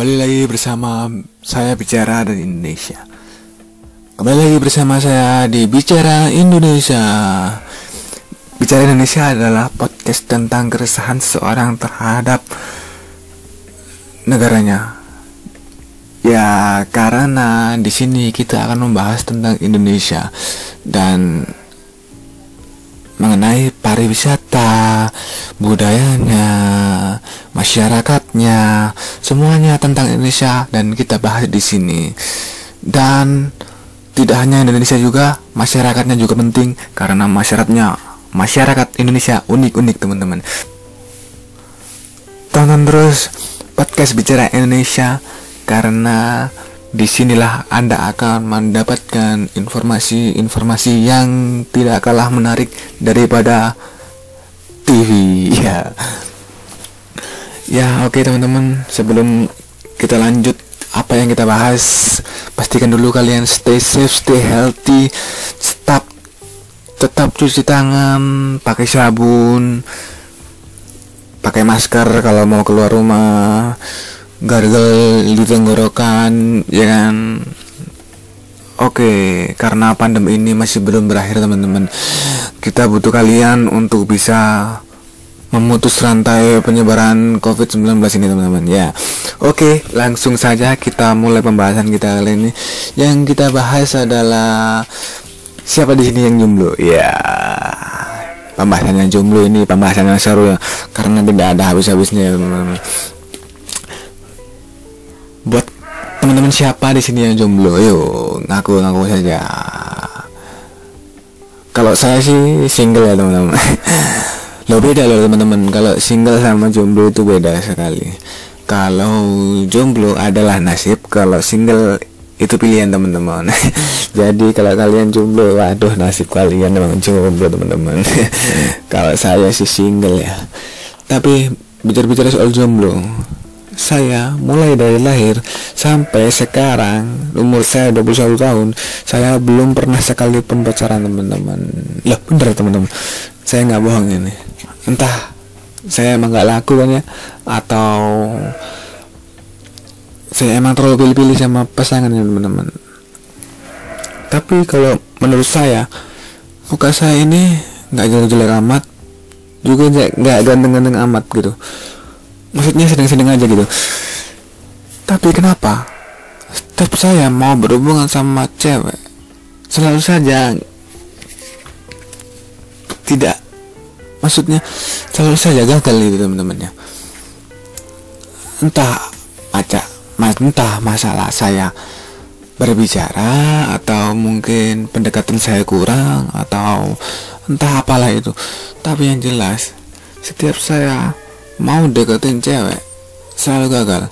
Kembali lagi bersama saya Bicara dari Indonesia. Kembali lagi bersama saya di Bicara Indonesia. Bicara Indonesia adalah podcast tentang keresahan seorang terhadap negaranya. Ya karena di sini kita akan membahas tentang Indonesia Dan mengenai pariwisata, budayanya, masyarakatnya, semuanya tentang Indonesia dan kita bahas di sini. Dan tidak hanya Indonesia juga, masyarakatnya juga penting karena masyarakatnya masyarakat Indonesia unik-unik teman-teman. Tonton terus podcast bicara Indonesia karena di sinilah Anda akan mendapatkan informasi-informasi yang tidak kalah menarik daripada TV ya ya oke okay, teman-teman. Sebelum kita lanjut apa yang kita bahas? Pastikan dulu kalian stay safe stay healthy tetap tetap cuci tangan pakai sabun pakai masker kalau mau keluar rumah gargle di tenggorokan ya kan? Oke, karena pandemi ini masih belum berakhir teman-teman. Kita butuh kalian untuk bisa memutus rantai penyebaran COVID-19 ini teman-teman ya. Oke, langsung saja kita mulai pembahasan kita kali ini. Yang kita bahas adalah siapa di sini yang jomblo? Ya. Pembahasannya jomblo ini pembahasan yang seru ya karena tidak ada habis-habisnya teman-teman buat teman-teman siapa di sini yang jomblo yuk ngaku-ngaku saja kalau saya sih single ya teman-teman lo beda loh teman-teman. Kalau single sama jomblo itu beda sekali. Kalau jomblo adalah nasib kalau single itu pilihan teman-teman. Jadi kalau kalian jomblo waduh nasib kalian memang jomblo teman-teman. Kalau saya sih single ya. Tapi bicara-bicara soal jomblo saya mulai dari lahir sampai sekarang umur saya 21 tahun saya belum pernah sekalipun pacaran teman-teman. Loh bener teman-teman. Saya nggak bohong ini entah saya emang nggak laku kan ya? Atau saya emang terlalu pilih-pilih sama pasangannya teman-teman. Tapi kalau menurut saya muka saya ini nggak jelek-jelek amat. Juga nggak ganteng-ganteng amat gitu. Maksudnya sedang-sedang aja gitu. Tapi kenapa? Setiap saya mau berhubungan sama cewek selalu saja tidak maksudnya selalu saja gagal itu teman-temannya. Entah aja entah masalah saya berbicara atau mungkin pendekatan saya kurang atau entah apalah itu. Tapi yang jelas setiap saya mau deketin cewek selalu gagal.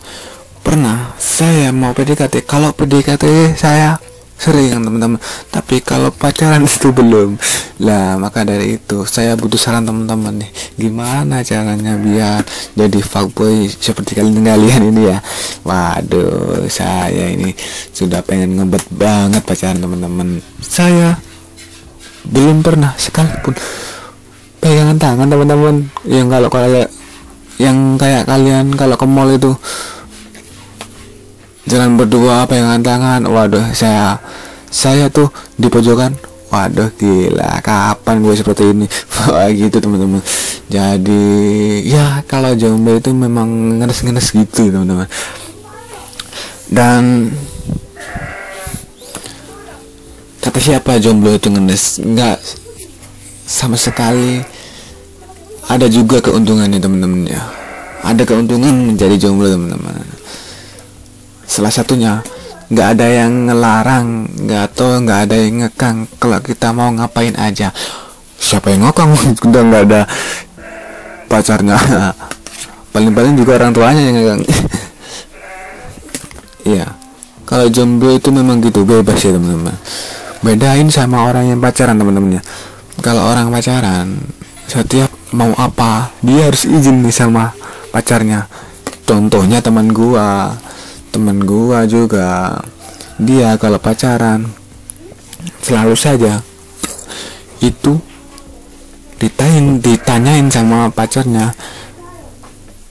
Pernah saya mau PDKT kalau PDKT saya sering teman-teman. Tapi kalau pacaran itu belum. Lah maka dari itu saya butuh saran teman-teman nih. Gimana caranya biar jadi fuckboy seperti kalian kalian ini ya? Waduh saya ini sudah pengen ngebet banget pacaran teman-teman. Saya belum pernah sekalipun pegangan tangan teman-teman. Yang kalau kalau yang kayak kalian kalau ke mall itu jalan berdua pegangan tangan. Waduh saya saya tuh di pojokan. Waduh gila. Kapan gue seperti ini? Gitu teman-teman. Jadi ya kalau jomblo itu memang ngenes-ngenes gitu teman-teman. Dan kata siapa jomblo itu ngenes? Nggak sama sekali. Ada juga keuntungannya teman-teman ya. Ada keuntungan menjadi jomblo teman-teman salah satunya nggak ada yang ngelarang nggak atau nggak ada yang ngekang. Kalau kita mau ngapain aja? Siapa yang ngekang udah nggak ada pacarnya. Paling-paling juga orang tuanya yang ngekang. Iya. Kalau jomblo itu memang gitu bebas ya teman-teman. Bedain sama orang yang pacaran teman-teman ya. Kalau orang pacaran setiap mau apa dia harus izin nih sama pacarnya. Contohnya teman gua teman gua juga. Dia kalau pacaran selalu saja itu ditanyain ditanyain sama pacarnya.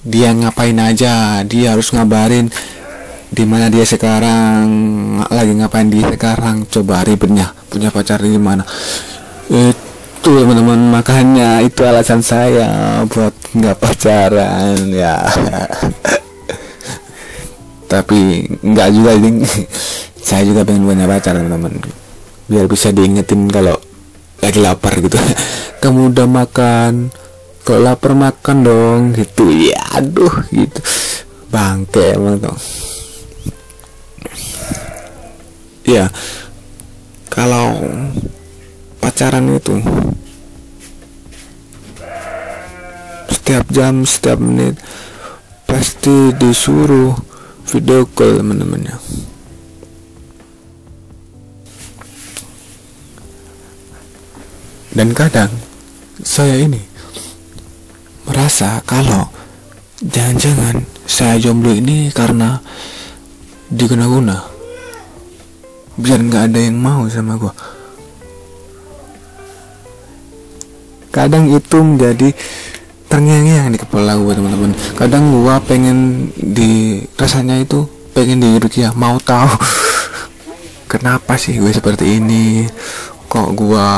Dia ngapain aja dia harus ngabarin di mana dia sekarang lagi ngapain dia sekarang coba ribetnya punya pacar di mana. Itu teman-teman makanya itu alasan saya buat nggak pacaran ya tapi nggak juga ini saya juga pengen punya pacar teman-teman. Biar bisa diingetin kalau lagi lapar gitu. Kamu udah makan kalau lapar makan dong? Gitu. Ya aduh gitu. Bangke emang dong ya kalau pacaran itu setiap jam setiap menit pasti disuruh video call teman-temannya dan kadang saya ini merasa kalau jangan-jangan saya jomblo ini karena diguna-guna. Biar nggak ada yang mau sama gue kadang itu menjadi terngiang-ngiang di kepala gue teman-teman. Kadang gue pengen di rasanya itu pengen di ya mau tahu. Kenapa sih gue seperti ini? Kok gue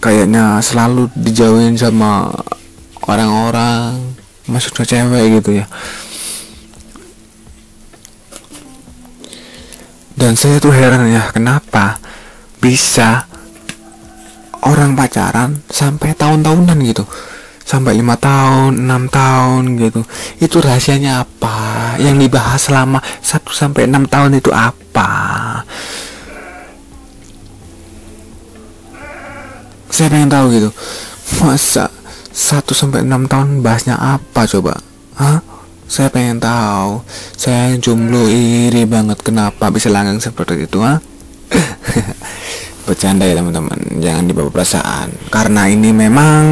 kayaknya selalu dijauhin sama orang-orang maksudnya cewek gitu ya. Dan saya tuh heran ya kenapa bisa orang pacaran sampai tahun-tahunan gitu sampai lima tahun enam tahun gitu itu rahasianya apa yang dibahas selama satu sampai enam tahun itu apa saya pengen tahu gitu masa satu sampai enam tahun bahasnya apa coba Hah? Saya pengen tahu. Saya jomblo iri banget kenapa bisa langgang seperti itu, ha? Bercanda ya teman-teman, jangan dibawa perasaan. Karena ini memang